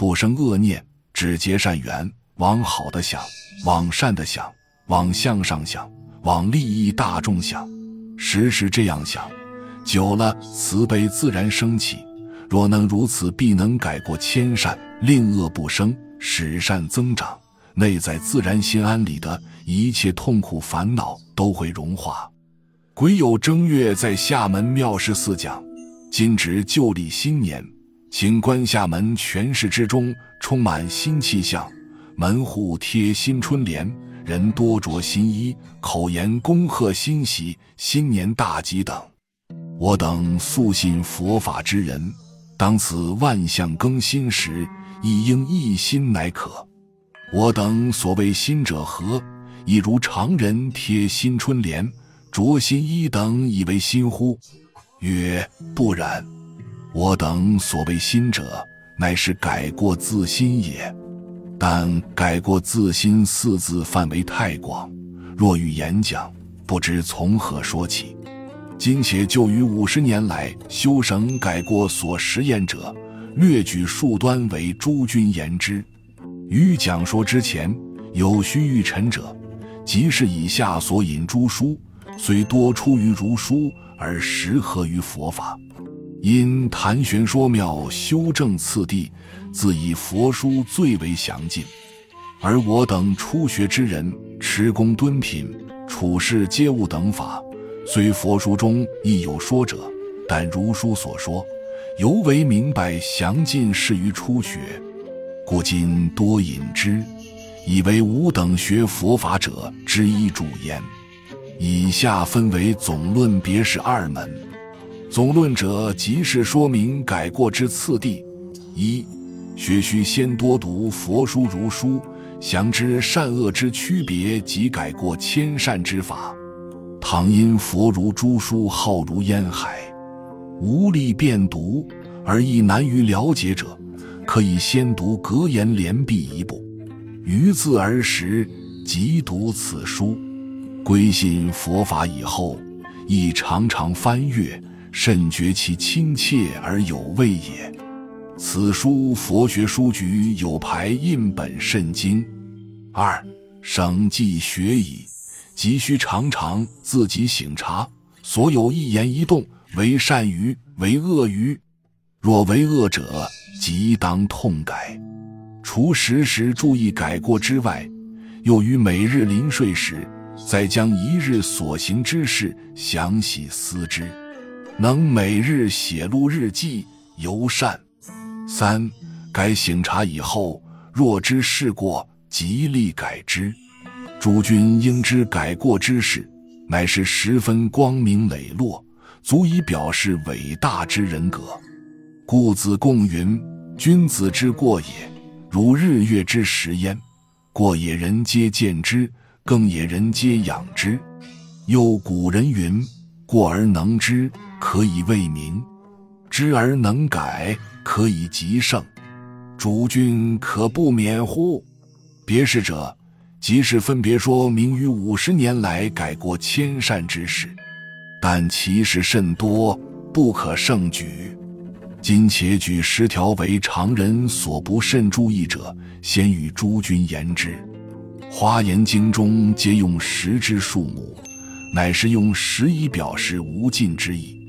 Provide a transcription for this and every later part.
不生恶念，只结善缘，往好的想，往善的想，往向上想，往利益大众想，时时这样想，久了慈悲自然升起。若能如此，必能改过迁善，令恶不生，使善增长。内在自然心安理得，一切痛苦烦恼都会融化。癸酉正月在厦门妙事寺讲，今值旧历新年，请观厦门全市之中充满新气象，门户贴新春联，人多着新衣，口言恭贺新喜、新年大吉等。我等素信佛法之人，当此万象更新时，亦应一心乃可。我等所谓新者何？亦如常人贴新春联、着新衣等，以为新乎？曰：不然。我等所谓新者，乃是改过自新也。但改过自新四字范围太广，若欲演讲，不知从何说起。今且就于五十年来修省改过所实验者，略举数端为诸君言之。于讲说之前，有须欲陈者，即是以下所引诸书，虽多出于儒书，而实合于佛法。因谈玄说妙，修正次第，自以佛书最为详尽。而我等初学之人，持功敦品，处事接物等法，虽佛书中亦有说者，但如书所说，尤为明白详尽，适于初学。故今多引之，以为吾等学佛法者之一主焉。以下分为总论、别是二门。总论者，即是说明改过之次第。一学须先多读佛书、儒书，详知善恶之区别及改过迁善之法。倘因佛如诸书浩如烟海，无力遍读，而亦难于了解者。可以先读格言连壁一部，于自而时即读此书，归信佛法以后，亦常常翻阅，甚觉其亲切而有味也。此书佛学书局有排印本甚精。二省记学矣，急需常常自己省察，所有一言一动，为善于为恶于，若为恶者。即当痛改，除时时注意改过之外，又于每日临睡时，再将一日所行之事详细思之，能每日写录日记，尤善。三改醒察以后，若知事过，极力改之。诸君应知改过之事，乃是十分光明磊落，足以表示伟大之人格。故子贡云：“君子之过也，如日月之食焉。过也，人皆见之；更也，人皆养之。又古人云：‘过而能知，可以为民；知而能改，可以极盛。’主君可不免乎？别事者，即是分别说明于五十年来改过千善之事，但其事甚多，不可胜举。”今且举十条为常人所不甚注意者，先与诸君言之。《华严经》中皆用十之数目，乃是用十以表示无尽之意。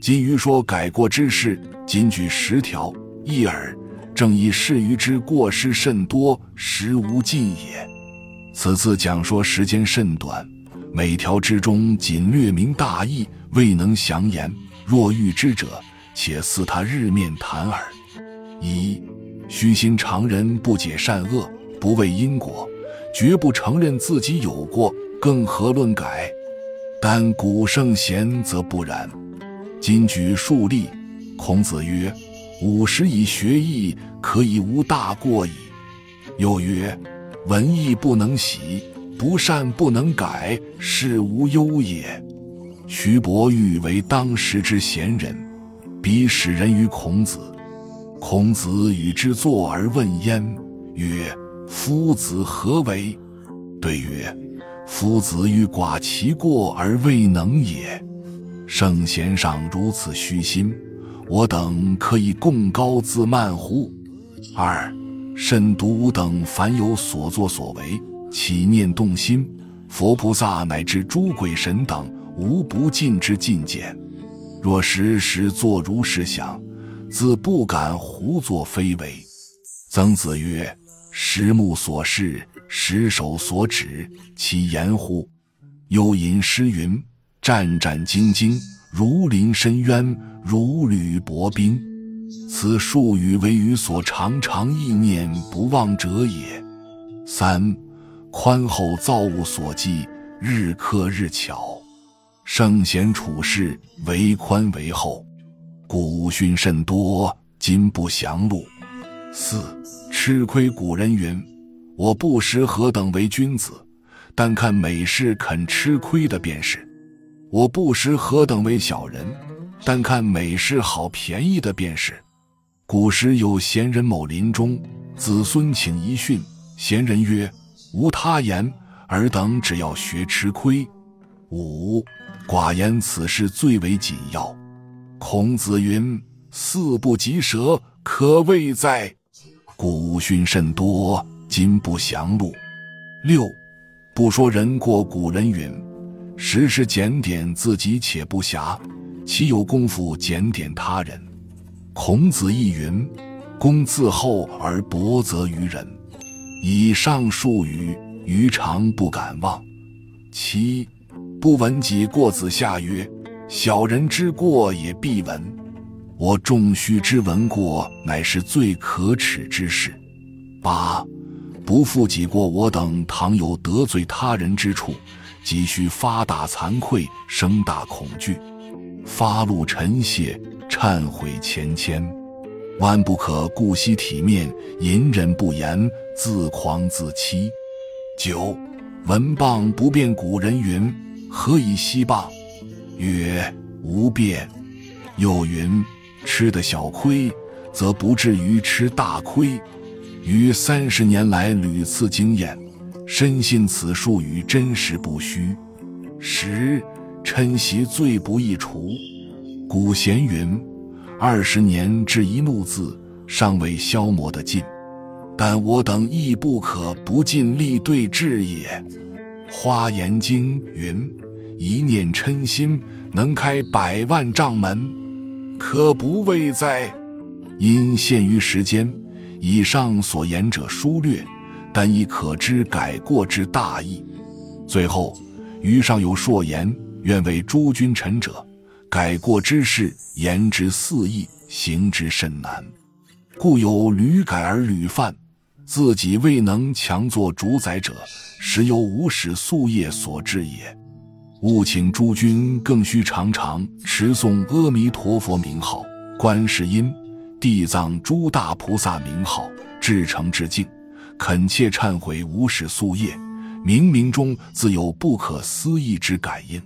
金鱼说改过之事，仅举十条一耳，正以示于之过失甚多，实无尽也。此次讲说时间甚短，每条之中仅略明大意，未能详言。若遇之者，且似他日面谈耳。一虚心常人不解善恶，不畏因果，绝不承认自己有过，更何论改？但古圣贤则不然。今举数例，孔子曰：“五十以学艺，可以无大过矣。”又曰：“文艺不能习，不善不能改，是无忧也。”徐伯玉为当时之贤人。彼使人于孔子，孔子与之坐而问焉，曰：“夫子何为？”对曰：“夫子欲寡其过而未能也。圣贤上如此虚心，我等可以共高自慢乎？”二，慎独吾等凡有所作所为，起念动心，佛菩萨乃至诸鬼神等，无不尽之尽简。若时时作如是想，自不敢胡作非为。曾子曰：“十目所视，十手所指，其言乎？”又吟诗云：“战战兢兢，如临深渊，如履薄冰。”此数语为予所常常意念不忘者也。三，宽厚造物所寄，日克日巧。圣贤处世，为宽为厚。古训甚多，今不详录。四吃亏古人云：“我不识何等为君子，但看美事肯吃亏的便是；我不识何等为小人，但看美事好便宜的便是。”古时有贤人某临终，子孙请一训，贤人曰：“无他言，尔等只要学吃亏。”五寡言此事最为紧要。孔子云：“四不及舌，可畏哉！”古训甚多，今不详录。六，不说人过，古人云：“时时检点自己，且不暇，岂有功夫检点他人？”孔子亦云：“公自厚而薄责于人。”以上数语，余常不敢忘。七，不闻己过，子夏曰：“小人之过也必闻。”我仲须之闻过，乃是最可耻之事。八不负己过，我等倘有得罪他人之处，急需发大惭愧，生大恐惧，发露陈谢，忏悔千千，万不可顾惜体面，隐忍不言，自狂自欺。九闻谤不辩，古人云：“何以息谤？”曰：“无辩。”又云。吃的小亏，则不至于吃大亏。于三十年来屡次经验，深信此术语真实不虚。十嗔习最不易除。古贤云：“二十年至一怒字，尚未消磨得尽，但我等亦不可不尽力对治也。”《花严经》云：“一念嗔心，能开百万丈门。”可不畏哉？因限于时间，以上所言者疏略，但亦可知改过之大义。最后，余上有硕言，愿为诸君臣者，改过之事，言之肆意，行之甚难，故有屡改而屡犯，自己未能强作主宰者，实由无始夙业所致也。务请诸君更须常常持诵阿弥陀佛名号、观世音、地藏诸大菩萨名号，至诚至敬，恳切忏悔无始宿业，冥冥中自有不可思议之感应。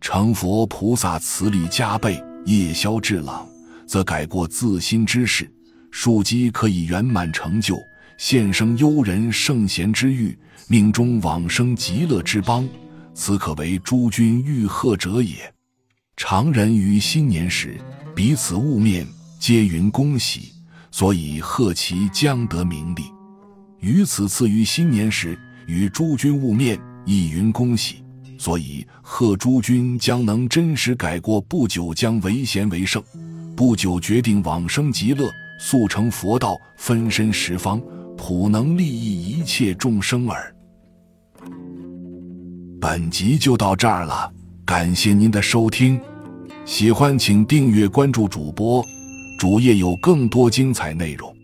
成佛菩萨慈力加倍，夜宵至朗，则改过自新之事，庶几可以圆满成就，现生幽人圣贤之欲，命中往生极乐之邦。此可为诸君欲贺者也。常人于新年时彼此晤面，皆云恭喜，所以贺其将得名利。于此次于新年时与诸君晤面，亦云恭喜，所以贺诸君将能真实改过，不久将为贤为圣，不久决定往生极乐，速成佛道，分身十方，普能利益一切众生耳。本集就到这儿了，感谢您的收听，喜欢请订阅关注主播，主页有更多精彩内容。